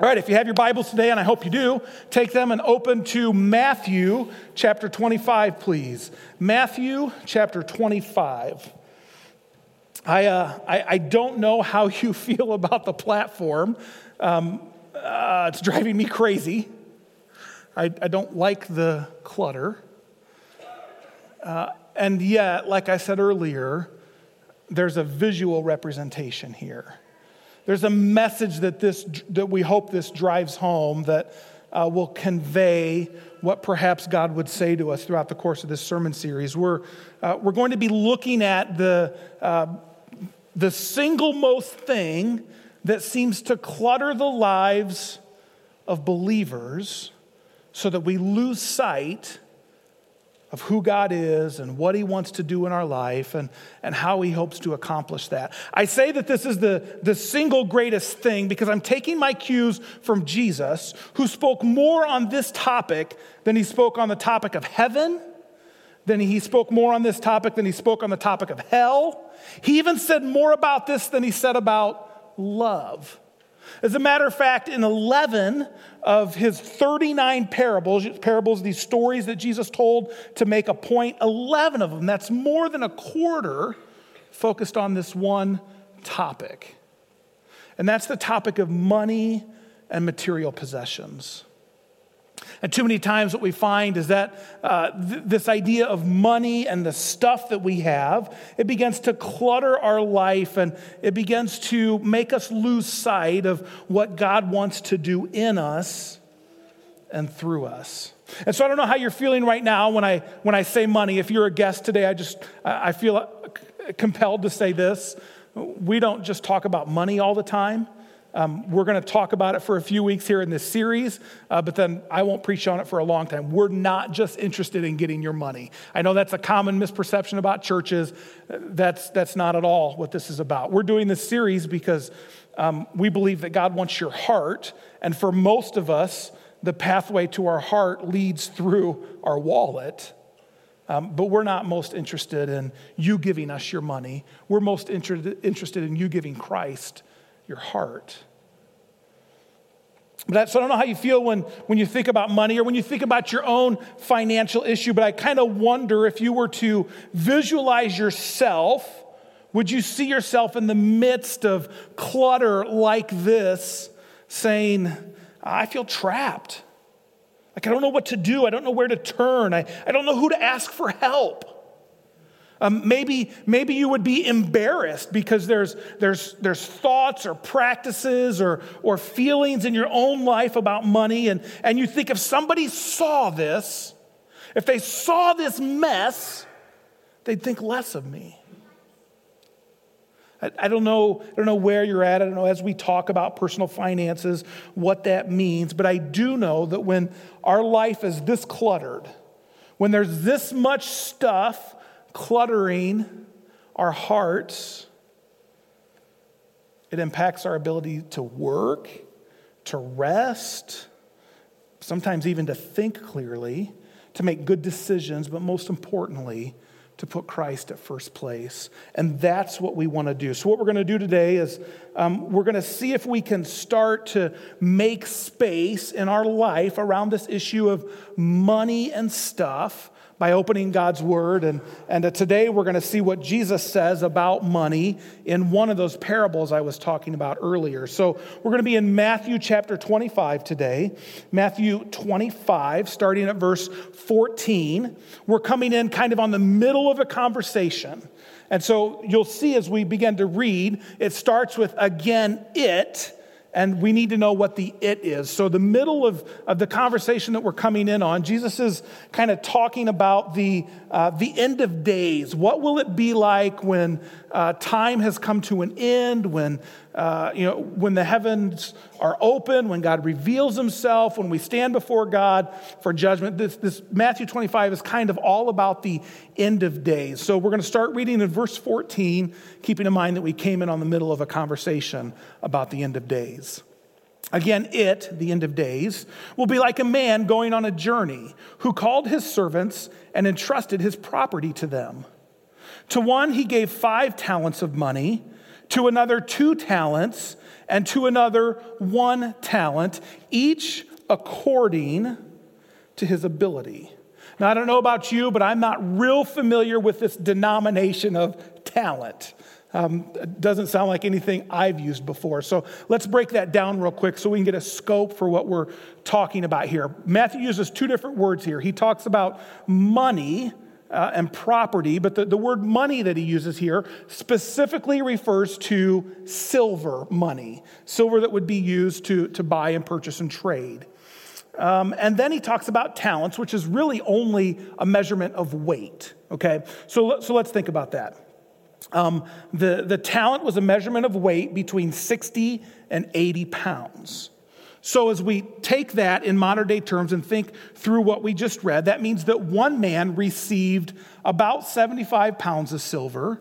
All right, if you have your Bibles today, and I hope you do, take them and open to Matthew chapter 25, please. Matthew chapter 25. I, uh, I, I, don't know how you feel about the platform. Um, uh, it's driving me crazy. I, I don't like the clutter. Uh, and yet, like I said earlier, there's a visual representation here. There's a message that, this, that we hope this drives home that uh, will convey what perhaps God would say to us throughout the course of this sermon series. We're, uh, we're going to be looking at the, uh, the single most thing that seems to clutter the lives of believers so that we lose sight of who God is and what He wants to do in our life and, and how He hopes to accomplish that. I say that this is the, the single greatest thing because I'm taking my cues from Jesus, who spoke more on this topic than He spoke on the topic of heaven, than He spoke more on this topic than He spoke on the topic of hell. He even said more about this than He said about love. As a matter of fact, in 11 of his 39 parables, parables, these stories that Jesus told to make a point, 11 of them, that's more than a quarter, focused on this one topic. And that's the topic of money and material possessions. And too many times, what we find is that uh, th- this idea of money and the stuff that we have, it begins to clutter our life and it begins to make us lose sight of what God wants to do in us and through us. And so I don't know how you're feeling right now when I, when I say money. If you're a guest today, I just I feel compelled to say this. We don't just talk about money all the time. Um, we're going to talk about it for a few weeks here in this series, uh, but then I won't preach on it for a long time. We're not just interested in getting your money. I know that's a common misperception about churches. That's, that's not at all what this is about. We're doing this series because um, we believe that God wants your heart, and for most of us, the pathway to our heart leads through our wallet. Um, but we're not most interested in you giving us your money. We're most inter- interested in you giving Christ your heart. But so I don't know how you feel when, when you think about money or when you think about your own financial issue, but I kind of wonder if you were to visualize yourself, would you see yourself in the midst of clutter like this saying, I feel trapped? Like, I don't know what to do. I don't know where to turn. I, I don't know who to ask for help. Um, maybe, maybe you would be embarrassed because there's, there's, there's thoughts or practices or, or feelings in your own life about money, and, and you think if somebody saw this, if they saw this mess, they'd think less of me. I, I don't know, I don't know where you're at. I don't know as we talk about personal finances what that means, but I do know that when our life is this cluttered, when there's this much stuff cluttering our hearts, it impacts our ability to work, to rest, sometimes even to think clearly, to make good decisions, but most importantly, to put Christ at first place. And that's what we want to do. So, what we're going to do today is um, we're going to see if we can start to make space in our life around this issue of money and stuff by opening God's Word. And, and uh, today we're going to see what Jesus says about money in one of those parables I was talking about earlier. So we're going to be in Matthew chapter 25 today. Matthew 25, starting at verse 14. We're coming in kind of on the middle of a conversation. And so you'll see as we begin to read, it starts with again, it and we need to know what the it is. So, the middle of, of the conversation that we're coming in on, Jesus is kind of talking about the, uh, the end of days. What will it be like when uh, time has come to an end, when, uh, you know, when the heavens are open, when God reveals himself, when we stand before God for judgment? This, this Matthew 25 is kind of all about the end of days. So, we're going to start reading in verse 14, keeping in mind that we came in on the middle of a conversation about the end of days. Again, it, the end of days, will be like a man going on a journey who called his servants and entrusted his property to them. To one, he gave five talents of money, to another, two talents, and to another one talent, each according to his ability. Now, I don't know about you, but I'm not real familiar with this denomination of talent. Um, doesn't sound like anything I've used before. So let's break that down real quick so we can get a scope for what we're talking about here. Matthew uses two different words here. He talks about money uh, and property, but the, the word money that he uses here specifically refers to silver money, silver that would be used to, to buy and purchase and trade. Um, and then he talks about talents, which is really only a measurement of weight. Okay, so, so let's think about that. Um, the, the talent was a measurement of weight between 60 and 80 pounds. So, as we take that in modern day terms and think through what we just read, that means that one man received about 75 pounds of silver,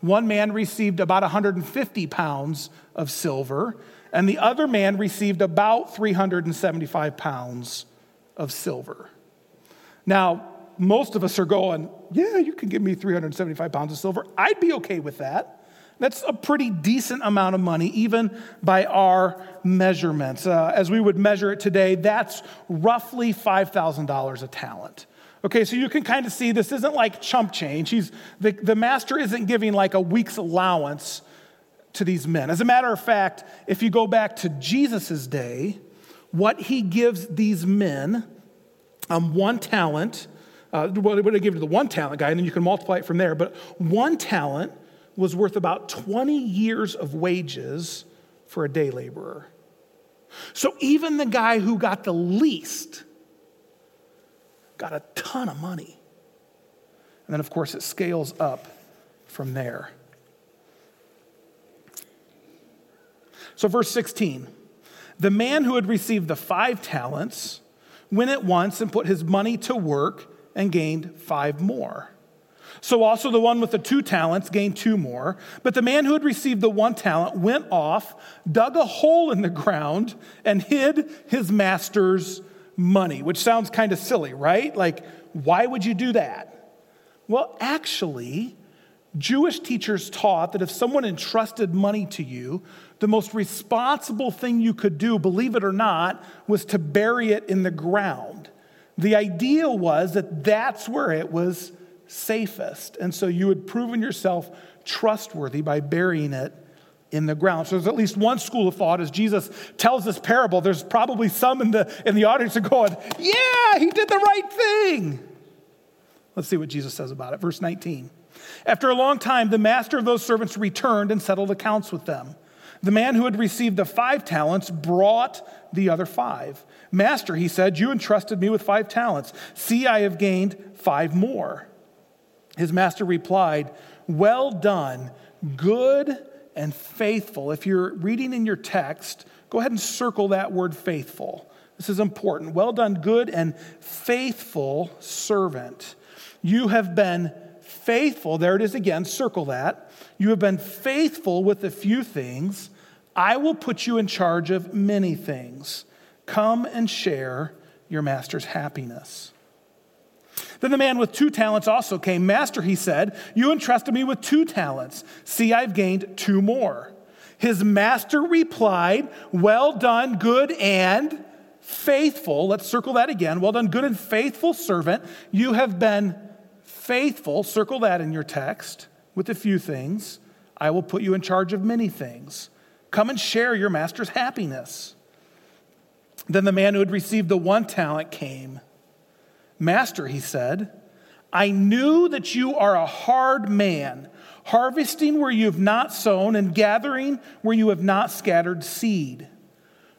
one man received about 150 pounds of silver, and the other man received about 375 pounds of silver. Now, most of us are going, Yeah, you can give me 375 pounds of silver. I'd be okay with that. That's a pretty decent amount of money, even by our measurements. Uh, as we would measure it today, that's roughly $5,000 a talent. Okay, so you can kind of see this isn't like chump change. He's, the, the master isn't giving like a week's allowance to these men. As a matter of fact, if you go back to Jesus' day, what he gives these men um, one talent, uh, they would have given to the one talent guy, and then you can multiply it from there, but one talent was worth about 20 years of wages for a day laborer. So even the guy who got the least got a ton of money. And then, of course, it scales up from there. So, verse 16 the man who had received the five talents went at once and put his money to work and gained five more. So also the one with the two talents gained two more. But the man who had received the one talent went off, dug a hole in the ground, and hid his master's money, which sounds kind of silly, right? Like, why would you do that? Well, actually, Jewish teachers taught that if someone entrusted money to you, the most responsible thing you could do, believe it or not, was to bury it in the ground. The idea was that that's where it was safest. And so you had proven yourself trustworthy by burying it in the ground. So there's at least one school of thought as Jesus tells this parable. There's probably some in the, in the audience are going, Yeah, he did the right thing. Let's see what Jesus says about it. Verse 19. After a long time, the master of those servants returned and settled accounts with them. The man who had received the five talents brought the other five. Master, he said, you entrusted me with five talents. See, I have gained five more. His master replied, Well done, good and faithful. If you're reading in your text, go ahead and circle that word faithful. This is important. Well done, good and faithful servant. You have been faithful. There it is again, circle that. You have been faithful with a few things. I will put you in charge of many things. Come and share your master's happiness. Then the man with two talents also came. Master, he said, you entrusted me with two talents. See, I've gained two more. His master replied, Well done, good and faithful. Let's circle that again. Well done, good and faithful servant. You have been faithful. Circle that in your text with a few things. I will put you in charge of many things. Come and share your master's happiness. Then the man who had received the one talent came. Master, he said, I knew that you are a hard man, harvesting where you have not sown and gathering where you have not scattered seed.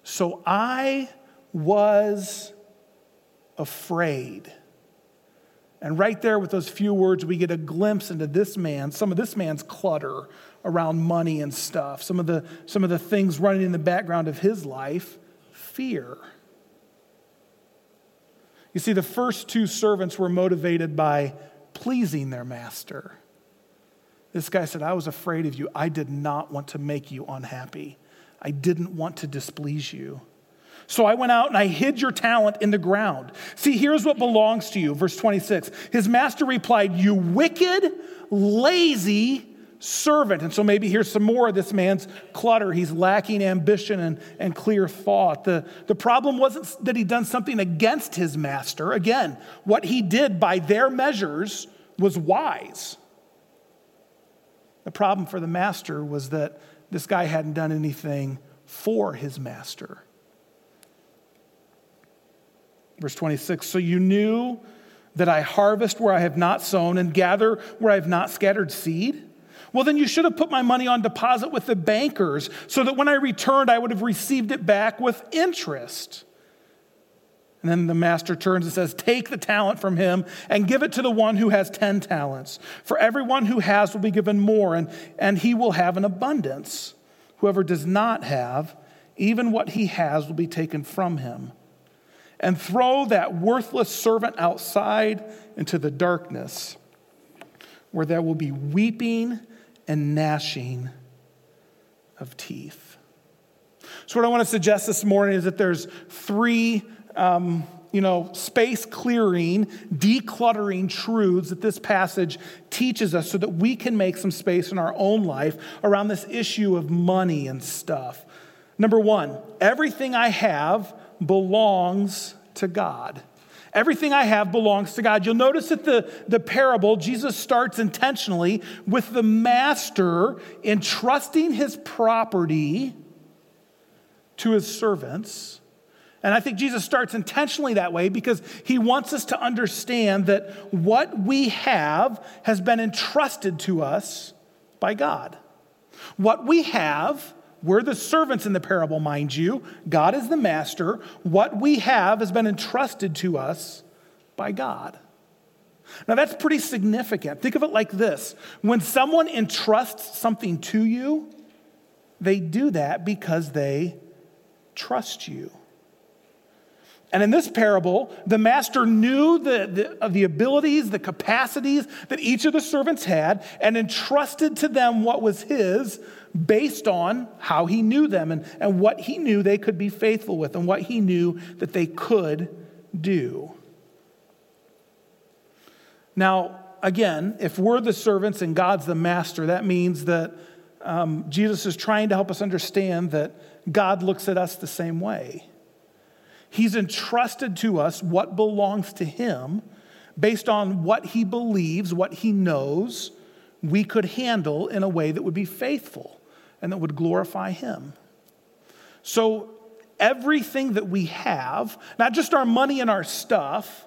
So I was afraid. And right there, with those few words, we get a glimpse into this man, some of this man's clutter around money and stuff, some of the, some of the things running in the background of his life fear. You see, the first two servants were motivated by pleasing their master. This guy said, I was afraid of you. I did not want to make you unhappy. I didn't want to displease you. So I went out and I hid your talent in the ground. See, here's what belongs to you. Verse 26. His master replied, You wicked, lazy, servant. And so maybe here's some more of this man's clutter. He's lacking ambition and, and clear thought. The, the problem wasn't that he'd done something against his master. Again, what he did by their measures was wise. The problem for the master was that this guy hadn't done anything for his master. Verse 26 So you knew that I harvest where I have not sown and gather where I have not scattered seed? Well, then you should have put my money on deposit with the bankers so that when I returned, I would have received it back with interest. And then the master turns and says, Take the talent from him and give it to the one who has 10 talents. For everyone who has will be given more, and, and he will have an abundance. Whoever does not have, even what he has will be taken from him. And throw that worthless servant outside into the darkness, where there will be weeping and gnashing of teeth. So, what I want to suggest this morning is that there's three, um, you know, space clearing, decluttering truths that this passage teaches us so that we can make some space in our own life around this issue of money and stuff. Number one, everything I have belongs to God. Everything I have belongs to God. You'll notice that the, the parable, Jesus starts intentionally with the master entrusting his property to his servants. And I think Jesus starts intentionally that way because he wants us to understand that what we have has been entrusted to us by God. What we have we're the servants in the parable, mind you. God is the master. What we have has been entrusted to us by God. Now, that's pretty significant. Think of it like this when someone entrusts something to you, they do that because they trust you. And in this parable, the master knew the, the, the, abilities, the capacities that each of the servants had, and entrusted to them what was his based on how he knew them and, and what he knew they could be faithful with and what he knew that they could do. Now, again, if we're the servants and God's the master, that means that um, Jesus is trying to help us understand that God looks at us the same way. He's entrusted to us what belongs to Him based on what He believes, what He knows we could handle in a way that would be faithful and that would glorify Him. So, everything that we have, not just our money and our stuff,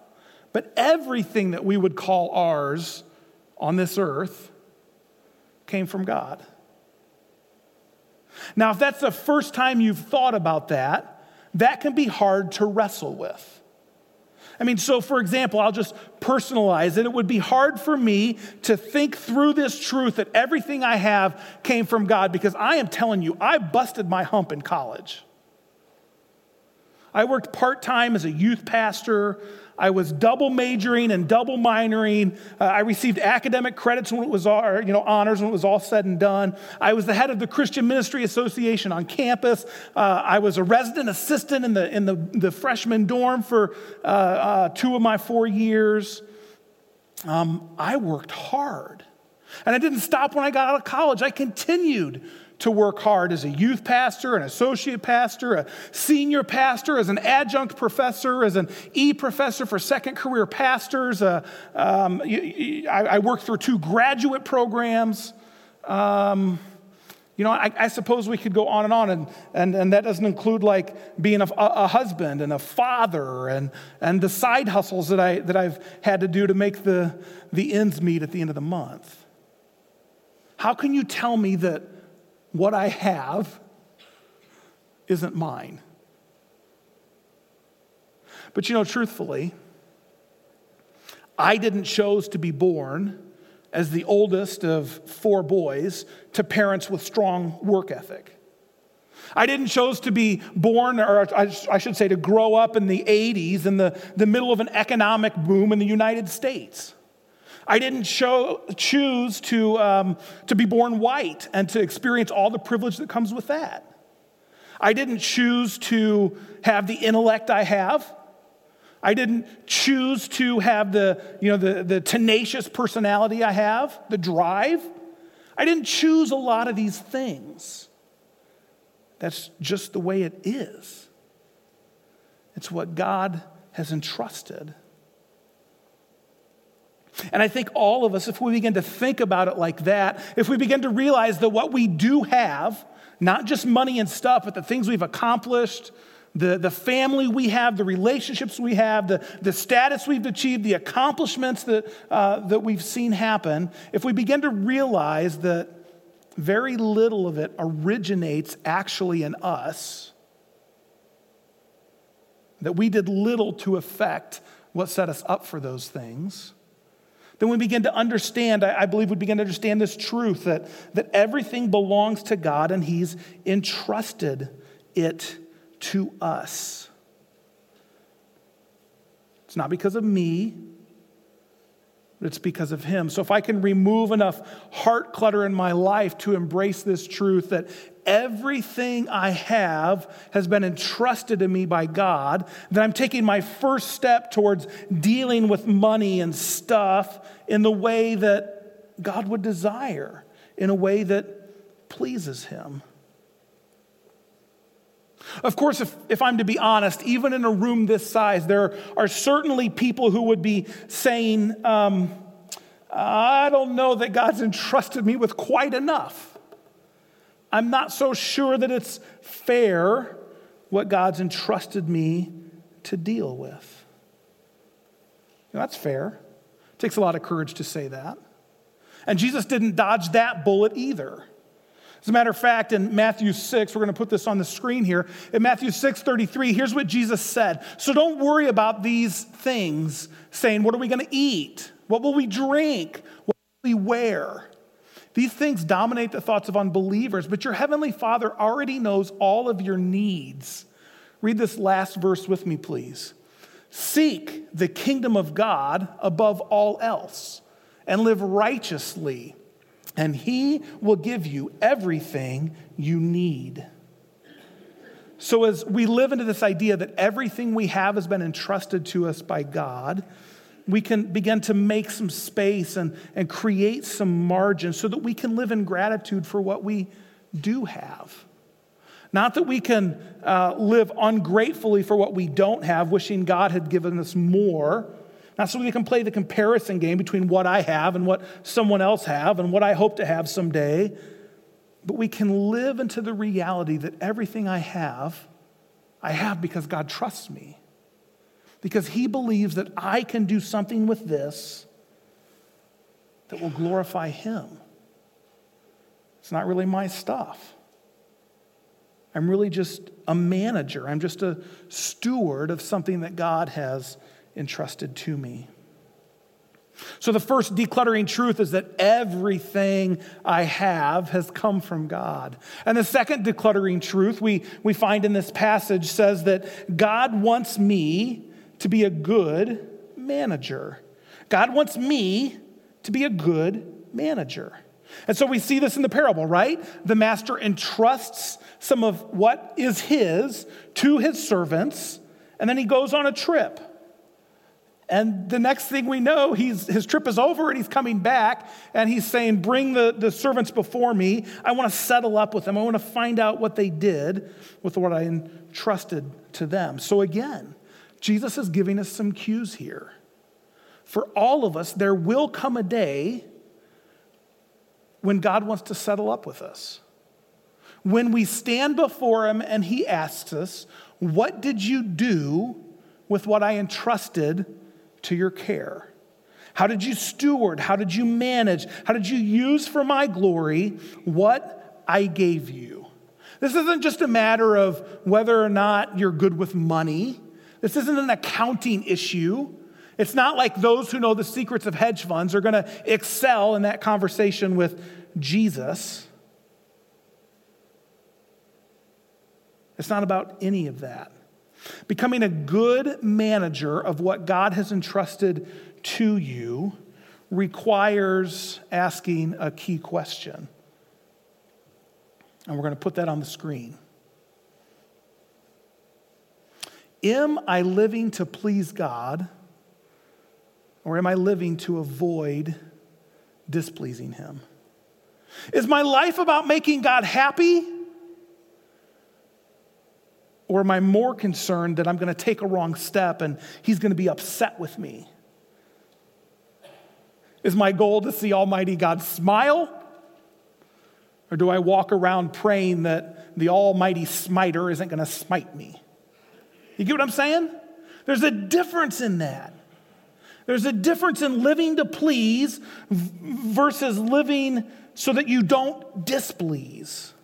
but everything that we would call ours on this earth, came from God. Now, if that's the first time you've thought about that, that can be hard to wrestle with. I mean, so for example, I'll just personalize it. It would be hard for me to think through this truth that everything I have came from God because I am telling you, I busted my hump in college. I worked part time as a youth pastor. I was double majoring and double minoring. Uh, I received academic credits when it was all, you know, honors when it was all said and done. I was the head of the Christian Ministry Association on campus. Uh, I was a resident assistant in the, in the, the freshman dorm for uh, uh two of my four years. Um, I worked hard. And I didn't stop when I got out of college. I continued to work hard as a youth pastor, an associate pastor, a senior pastor, as an adjunct professor, as an e professor for second career pastors. Uh, um, I, I, worked through two graduate programs. Um, you know, I, I, suppose we could go on and on, and, and, and that doesn't include like being a, a, husband and a father and, and the side hustles that, I, that I've had to do to make the, the ends meet at the end of the month. How can you tell me that what I have isn't mine. But you know, truthfully, I didn't choose to be born as the oldest of four boys to parents with strong work ethic. I didn't choose to be born, or I should say, to grow up in the 80s in the, the middle of an economic boom in the United States. I didn't show, choose to, um, to be born white and to experience all the privilege that comes with that. I didn't choose to have the intellect I have. I didn't choose to have the, you know, the, the tenacious personality I have, the drive. I didn't choose a lot of these things. That's just the way it is. It's what God has entrusted. And I think all of us, if we begin to think about it like that, if we begin to realize that what we do have, not just money and stuff, but the things we've accomplished, the, the family we have, the relationships we have, the, the status we've achieved, the accomplishments that, uh, that we've seen happen, if we begin to realize that very little of it originates actually in us, that we did little to affect what set us up for those things, then we begin to understand, I, I believe we begin to understand this truth that, that everything belongs to God and He's entrusted it to us. It's not because of me, but it's because of Him. So if I can remove enough heart clutter in my life to embrace this truth that everything I have has been entrusted to me by God, then I'm taking my first step towards dealing with money and stuff in the way that God would desire, in a way that pleases Him. Of course, if, if I'm to be honest, even in a room this size, there are certainly people who would be saying, um, I don't know that God's entrusted me with quite enough. I'm not so sure that it's fair what God's entrusted me to deal with. that's fair. It takes a lot of courage to say that. And Jesus didn't dodge that bullet either. As a matter of fact, in Matthew 6, we're going to put this on the screen here. In Matthew 6 33, here's what Jesus said. So don't worry about these things, saying, What are we going to eat? What will we drink? What will we wear? These things dominate the thoughts of unbelievers, but your heavenly Father already knows all of your needs. Read this last verse with me, please. Seek the kingdom of God above all else and live righteously and He will give you everything you need. So, as we live into this idea that everything we have has been entrusted to us by God, we can begin to make some space and, and create some margin so that we can live in gratitude for what we do have. Not that we can uh, live ungratefully for what we don't have, wishing God had given us more not so we can play the comparison game between what I have and what someone else have and what I hope to have someday, but we can live into the reality that everything I have, I have because God trusts me. Because he believes that I can do something with this that will glorify him. It's not really my stuff. I'm really just a manager. I'm just a steward of something that God has entrusted to me. So, the first decluttering truth is that everything I have has come from God. And the second decluttering truth we, we find in this passage says that God wants me to be a good manager. God wants me to be a good manager. And so we see this in the parable, right? The master entrusts some of what is his to his servants, and then he goes on a trip. And the next thing we know, he's, his trip is over and he's coming back and he's saying, Bring the, the servants before me. I want to settle up with them. I want to find out what they did with what I entrusted to them. So again, Jesus is giving us some cues here. For all of us, there will come a day when God wants to settle up with us. When we stand before him and he asks us, What did you do with what I entrusted to your care? How did you steward? How did you manage? How did you use for my glory what I gave you? This isn't just a matter of whether or not you're good with money. This isn't an accounting issue. It's not like those who know the secrets of hedge funds are going to excel in that conversation with Jesus. It's not about any of that. Becoming a good manager of what God has entrusted to you requires asking a key question. And we're going to put that on the screen. Am I living to please God or am I living to avoid displeasing Him? Is my life about making God happy? Or am I more concerned that I'm going to take a wrong step and he's going to be upset with me? Is my goal to see Almighty God smile? Or do I walk around praying that the Almighty smiter isn't going to smite me? You get what I'm saying? There's a difference in that. There's a difference in living to please versus living so that you don't displease.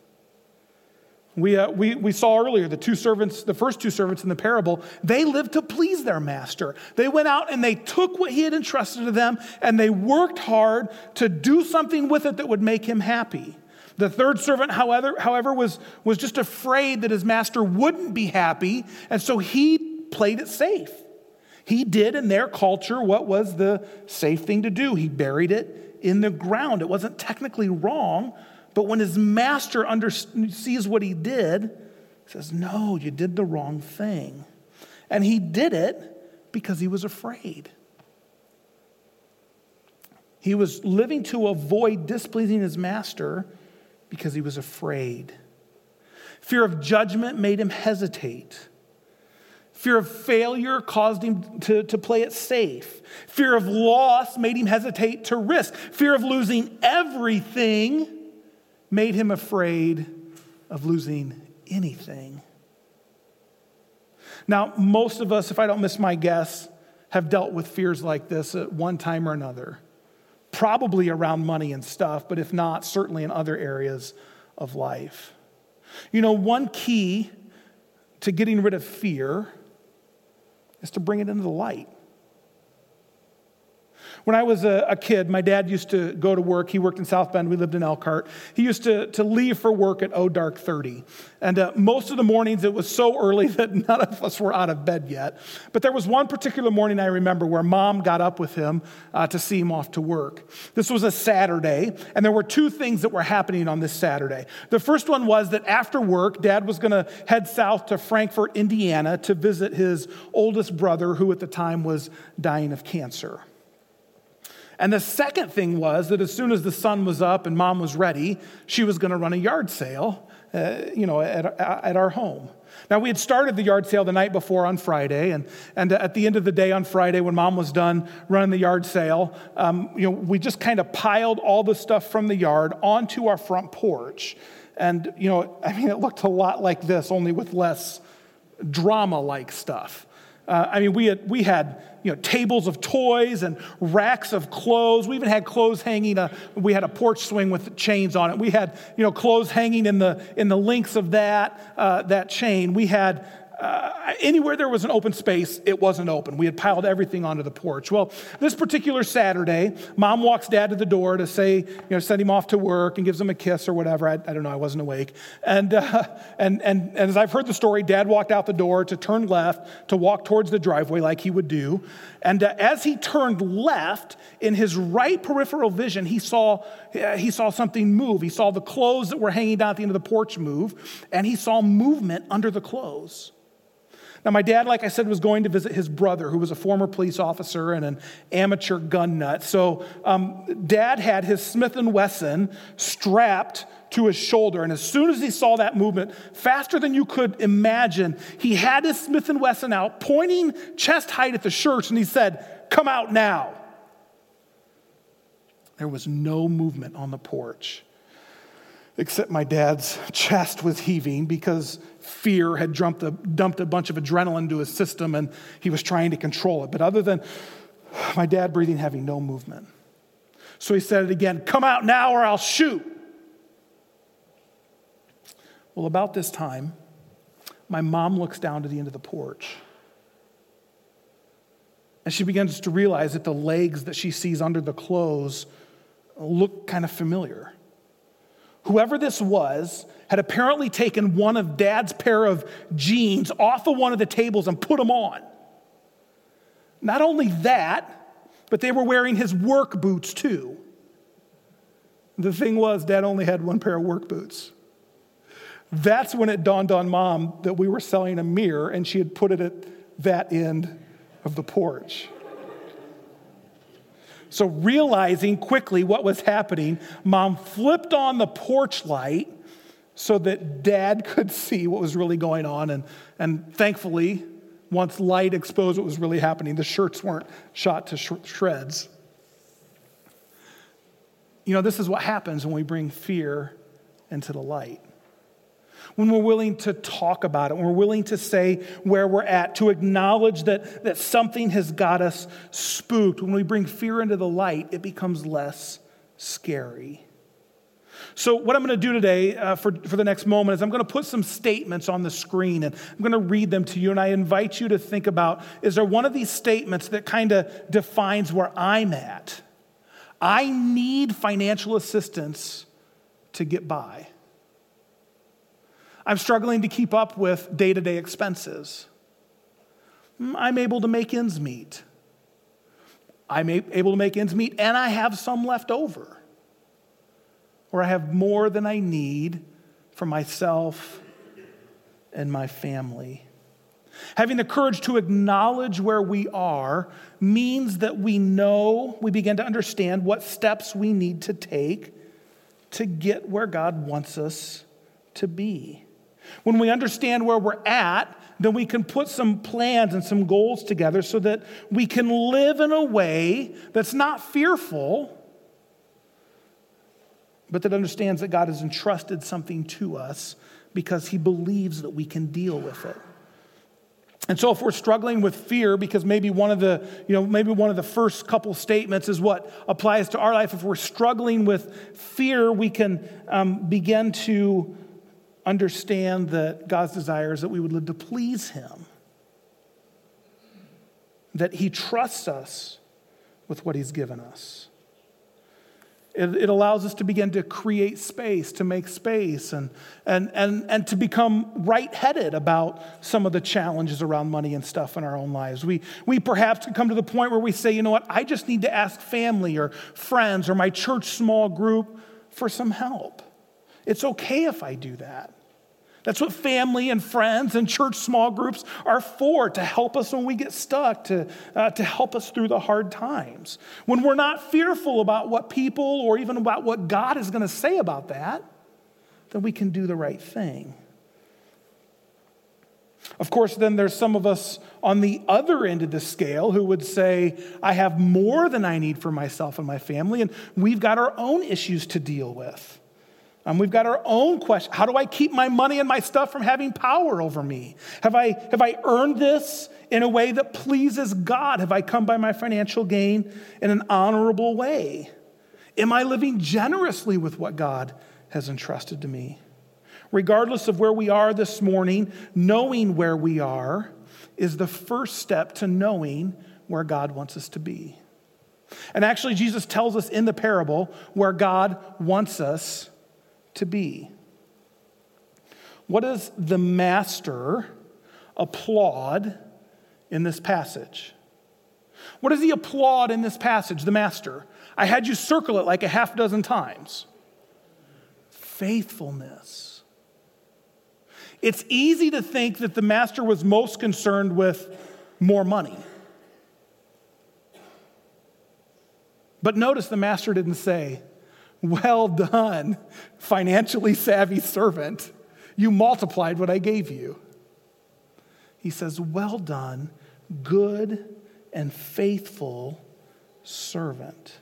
We, uh, we, we saw earlier the two servants, the first two servants in the parable, they lived to please their master. They went out and they took what he had entrusted to them and they worked hard to do something with it that would make him happy. The third servant, however, however was, was just afraid that his master wouldn't be happy, and so he played it safe. He did in their culture what was the safe thing to do. He buried it in the ground. It wasn't technically wrong, but when his master under, sees what he did, he says, No, you did the wrong thing. And he did it because he was afraid. He was living to avoid displeasing his master because he was afraid. Fear of judgment made him hesitate. Fear of failure caused him to, to play it safe. Fear of loss made him hesitate to risk. Fear of losing everything made him afraid of losing anything. Now, most of us, if I don't miss my guess, have dealt with fears like this at one time or another. Probably around money and stuff, but if not, certainly in other areas of life. You know, one key to getting rid of fear is to bring it into the light. When I was a, a, kid, my dad used to go to work. He worked in South Bend. We lived in Elkhart. He used to, to leave for work at O dark 30. And uh, most of the mornings, it was so early that none of us were out of bed yet. But there was one particular morning I remember where mom got up with him uh, to see him off to work. This was a Saturday, and there were two things that were happening on this Saturday. The first one was that after work, dad was going to head south to Frankfort, Indiana to visit his oldest brother, who at the time was dying of cancer. And the second thing was that as soon as the sun was up and mom was ready, she was going to run a yard sale, uh, you know, at, at our home. Now, we had started the yard sale the night before on Friday, and, and at the end of the day on Friday, when mom was done running the yard sale, um, you know, we just kind of piled all the stuff from the yard onto our front porch. And, you know, I mean, it looked a lot like this, only with less drama like stuff. Uh, I mean, we had, we had you know, tables of toys and racks of clothes. We even had clothes hanging. Uh, we had a porch swing with chains on it. We had you know, clothes hanging in the, in the links of that, uh, that chain. We had uh, anywhere there was an open space, it wasn't open. We had piled everything onto the porch. Well, this particular Saturday, mom walks dad to the door to say, you know, send him off to work and gives him a kiss or whatever. I, I don't know, I wasn't awake. And, uh, and, and, and as I've heard the story, dad walked out the door to turn left to walk towards the driveway like he would do. And uh, as he turned left, in his right peripheral vision, he saw, uh, he saw something move. He saw the clothes that were hanging down at the end of the porch move, and he saw movement under the clothes. Now, my dad, like I said, was going to visit his brother, who was a former police officer and an amateur gun nut. So, um, dad had his Smith and Wesson strapped to his shoulder, and as soon as he saw that movement, faster than you could imagine, he had his Smith and Wesson out, pointing chest height at the church, and he said, "Come out now." There was no movement on the porch except my dad's chest was heaving because fear had dumped a, dumped a bunch of adrenaline into his system and he was trying to control it. But other than my dad breathing heavy, no movement. So he said it again Come out now or I'll shoot. Well, about this time, my mom looks down to the end of the porch. And she begins to realize that the legs that she sees under the clothes look kind of familiar. Whoever this was had apparently taken one of dad's pair of jeans off of one of the tables and put them on. Not only that, but they were wearing his work boots too. The thing was, dad only had one pair of work boots. That's when it dawned on mom that we were selling a mirror and she had put it at that end of the porch. So, realizing quickly what was happening, mom flipped on the porch light so that dad could see what was really going on. And, and thankfully, once light exposed what was really happening, the shirts weren't shot to sh- shreds. You know, this is what happens when we bring fear into the light when we're willing to talk about it, when we're willing to say where we're at, to acknowledge that, that something has got us spooked, when we bring fear into the light, it becomes less scary. So, what I'm going to do today uh, for, for the next moment is I'm going to put some statements on the screen and I'm going to read them to you. And I invite you to think about is there one of these statements that kind of defines where I'm at? I need financial assistance to get by. I'm struggling to keep up with day to day expenses. Mm, I'm able to make ends meet. I'm able to make ends meet, and I have some left over. Or I have more than I need for myself and my family. Having the courage to acknowledge where we are means that we know, we begin to understand what steps we need to take to get where God wants us to be. When we understand where we're at, then we can put some plans and some goals together so that we can live in a way that's not fearful, but that understands that God has entrusted something to us because he believes that we can deal with it. And so if we're struggling with fear because maybe one of the, you know, maybe one of the first couple statements is what applies to our life, if we're struggling with fear, we can um, begin to understand that God's desire is that we would live to please Him, that He trusts us with what He's given us. It, it, allows us to begin to create space, to make space, and, and, and, and to become right headed about some of the challenges around money and stuff in our own lives. We, we perhaps come to the point where we say, you know what, I just need to ask family or friends or my church small group for some help. It's okay if I do that. That's what family and friends and church small groups are for to help us when we get stuck, to, uh, to help us through the hard times. When we're not fearful about what people or even about what God is going to say about that, then we can do the right thing. Of course, then there's some of us on the other end of the scale who would say, I have more than I need for myself and my family, and we've got our own issues to deal with. Um, we've got our own question. How do I keep my money and my stuff from having power over me? Have I, have I earned this in a way that pleases God? Have I come by my financial gain in an honorable way? Am I living generously with what God has entrusted to me? Regardless of where we are this morning, knowing where we are is the first step to knowing where God wants us to be. And actually, Jesus tells us in the parable where God wants us to be. What does the master applaud in this passage? What does he applaud in this passage, the master? I had you circle it like a half dozen times. Faithfulness. It's easy to think that the master was most concerned with more money. But notice the master didn't say, well done, financially savvy servant. You multiplied what I gave you. He says, Well done, good and faithful servant.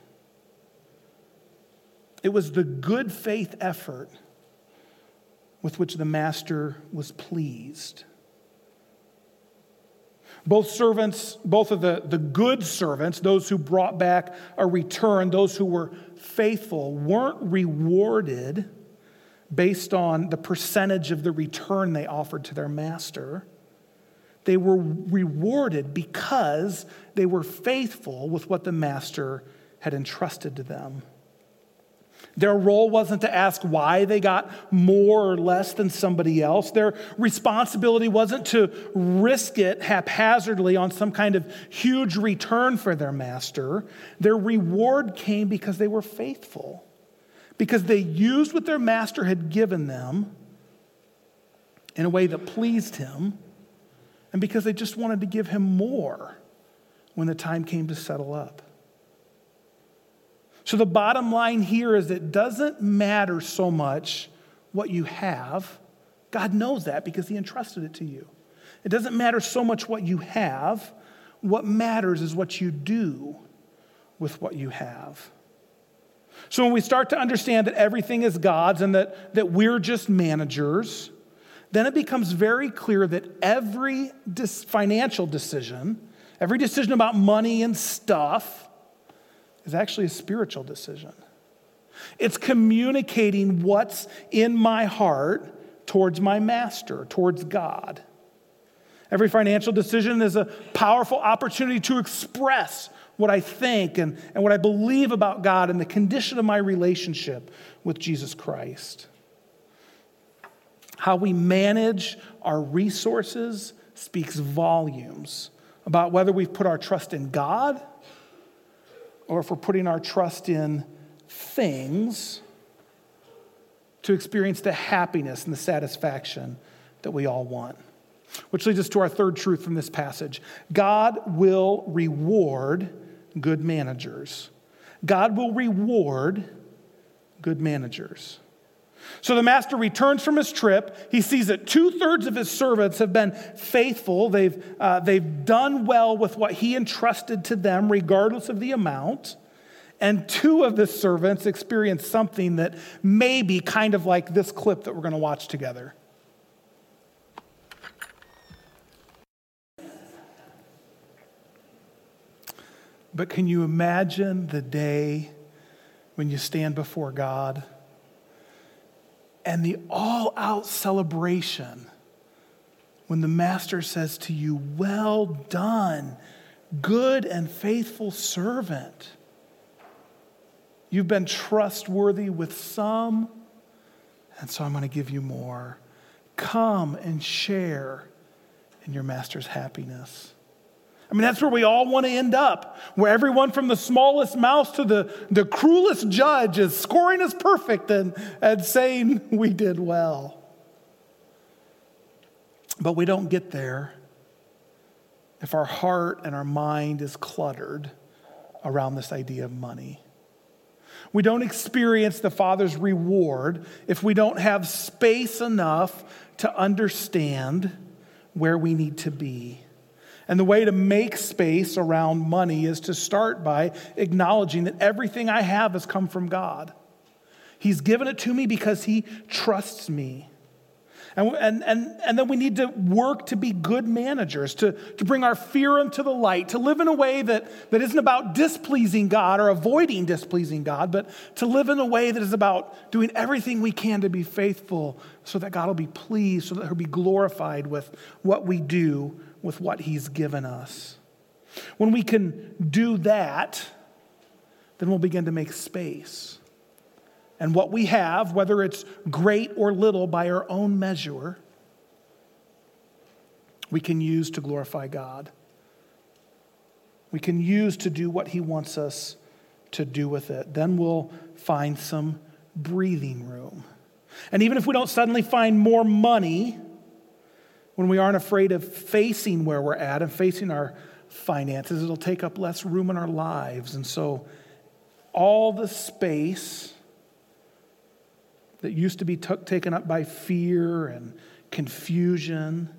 It was the good faith effort with which the master was pleased. Both servants, both of the, the good servants, those who brought back a return, those who were faithful, weren't rewarded based on the percentage of the return they offered to their master. They were rewarded because they were faithful with what the master had entrusted to them. Their role wasn't to ask why they got more or less than somebody else. Their responsibility wasn't to risk it haphazardly on some kind of huge return for their master. Their reward came because they were faithful, because they used what their master had given them in a way that pleased him, and because they just wanted to give him more when the time came to settle up. So the bottom line here is it doesn't matter so much what you have. God knows that because He entrusted it to you. It doesn't matter so much what you have. What matters is what you do with what you have. So when we start to understand that everything is God's and that, that we're just managers, then it becomes very clear that every dis- financial decision, every decision about money and stuff, is actually a spiritual decision. It's communicating what's in my heart towards my master, towards God. Every financial decision is a powerful opportunity to express what I think and, and what I believe about God and the condition of my relationship with Jesus Christ. How we manage our resources speaks volumes about whether we've put our trust in God or if we're putting our trust in things to experience the happiness and the satisfaction that we all want. Which leads us to our third truth from this passage God will reward good managers. God will reward good managers. So the master returns from his trip. He sees that two thirds of his servants have been faithful. They've, uh, they've done well with what he entrusted to them, regardless of the amount. And two of the servants experience something that may be kind of like this clip that we're going to watch together. But can you imagine the day when you stand before God? And the all out celebration when the master says to you, Well done, good and faithful servant. You've been trustworthy with some, and so I'm going to give you more. Come and share in your master's happiness. I mean, that's where we all want to end up, where everyone from the smallest mouse to the, the cruelest judge is scoring us perfect and, and saying we did well. But we don't get there if our heart and our mind is cluttered around this idea of money. We don't experience the Father's reward if we don't have space enough to understand where we need to be. And the way to make space around money is to start by acknowledging that everything I have has come from God. He's given it to me because He trusts me. And, and, and, and then we need to work to be good managers, to, to bring our fear into the light, to live in a way that, that isn't about displeasing God or avoiding displeasing God, but to live in a way that is about doing everything we can to be faithful so that God will be pleased, so that He'll be glorified with what we do with what He's given us. When we can do that, then we'll begin to make space. And what we have, whether it's great or little by our own measure, we can use to glorify God. We can use to do what He wants us to do with it. Then we'll find some breathing room. And even if we don't suddenly find more money, when we aren't afraid of facing where we're at and facing our finances, it'll take up less room in our lives. And so, all the space that used to be t- taken up by fear and confusion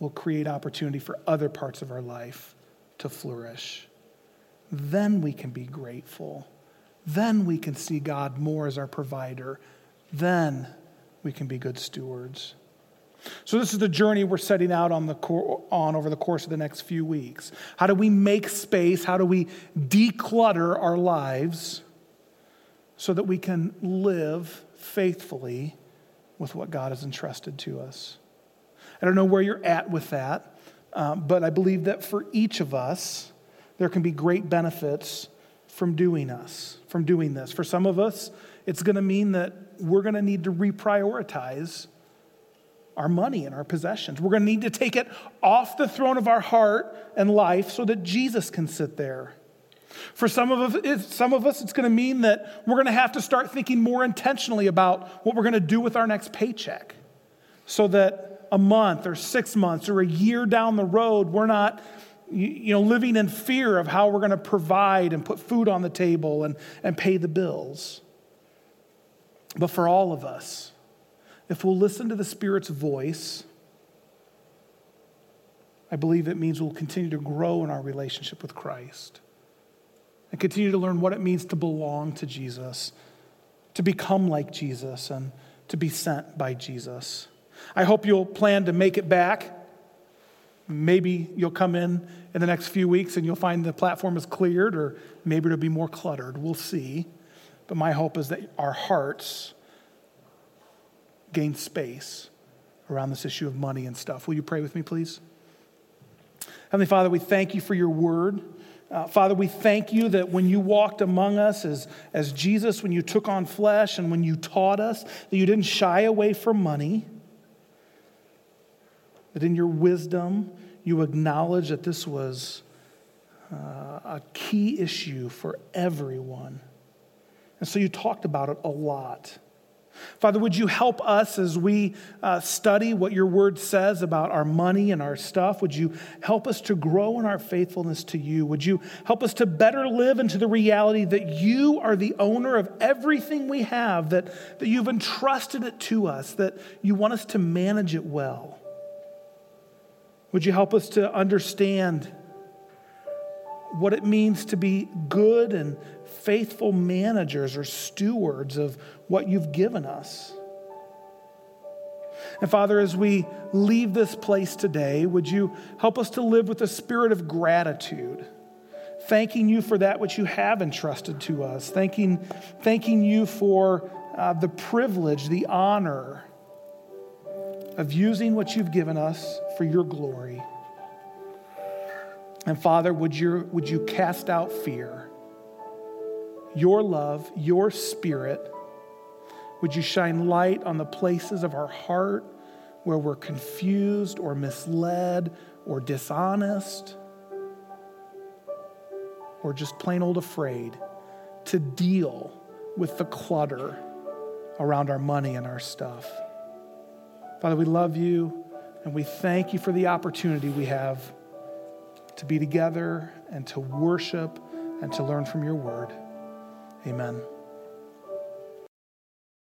will create opportunity for other parts of our life to flourish. Then we can be grateful. Then we can see God more as our provider. Then we can be good stewards. So, this is the journey we're setting out on, the cor- on over the course of the next few weeks. How do we make space? How do we declutter our lives so that we can live faithfully with what God has entrusted to us? I don't know where you're at with that, um, but I believe that for each of us, there can be great benefits from doing us, from doing this. For some of us, it's going to mean that we're going to need to reprioritize our money and our possessions. We're going to need to take it off the throne of our heart and life so that Jesus can sit there. For some of us, some of us, it's going to mean that we're going to have to start thinking more intentionally about what we're going to do with our next paycheck so that a month or six months or a year down the road, we're not you know, living in fear of how we're going to provide and put food on the table and, and pay the bills. But for all of us, if we'll listen to the Spirit's voice, I believe it means we'll continue to grow in our relationship with Christ and continue to learn what it means to belong to Jesus, to become like Jesus, and to be sent by Jesus. I hope you'll plan to make it back. Maybe you'll come in in the next few weeks and you'll find the platform is cleared, or maybe it'll be more cluttered. We'll see. But my hope is that our hearts gain space around this issue of money and stuff. Will you pray with me, please? Heavenly Father, we thank you for your word. Uh, Father, we thank you that when you walked among us as, as Jesus, when you took on flesh and when you taught us, that you didn't shy away from money, that in your wisdom you acknowledged that this was uh, a key issue for everyone. And so you talked about it a lot. Father, would you help us as we uh, study what your word says about our money and our stuff? Would you help us to grow in our faithfulness to you? Would you help us to better live into the reality that you are the owner of everything we have, that, that you've entrusted it to us, that you want us to manage it well? Would you help us to understand what it means to be good and faithful managers or stewards of what you've given us. And Father, as we leave this place today, would you help us to live with a spirit of gratitude, thanking you for that which you have entrusted to us, thanking, thanking you for uh, the privilege, the honor of using what you've given us for your glory. And Father, would you, would you cast out fear? Your love, your spirit, would you shine light on the places of our heart where we're confused or misled or dishonest or just plain old afraid to deal with the clutter around our money and our stuff? Father, we love you and we thank you for the opportunity we have to be together and to worship and to learn from your word. Amen.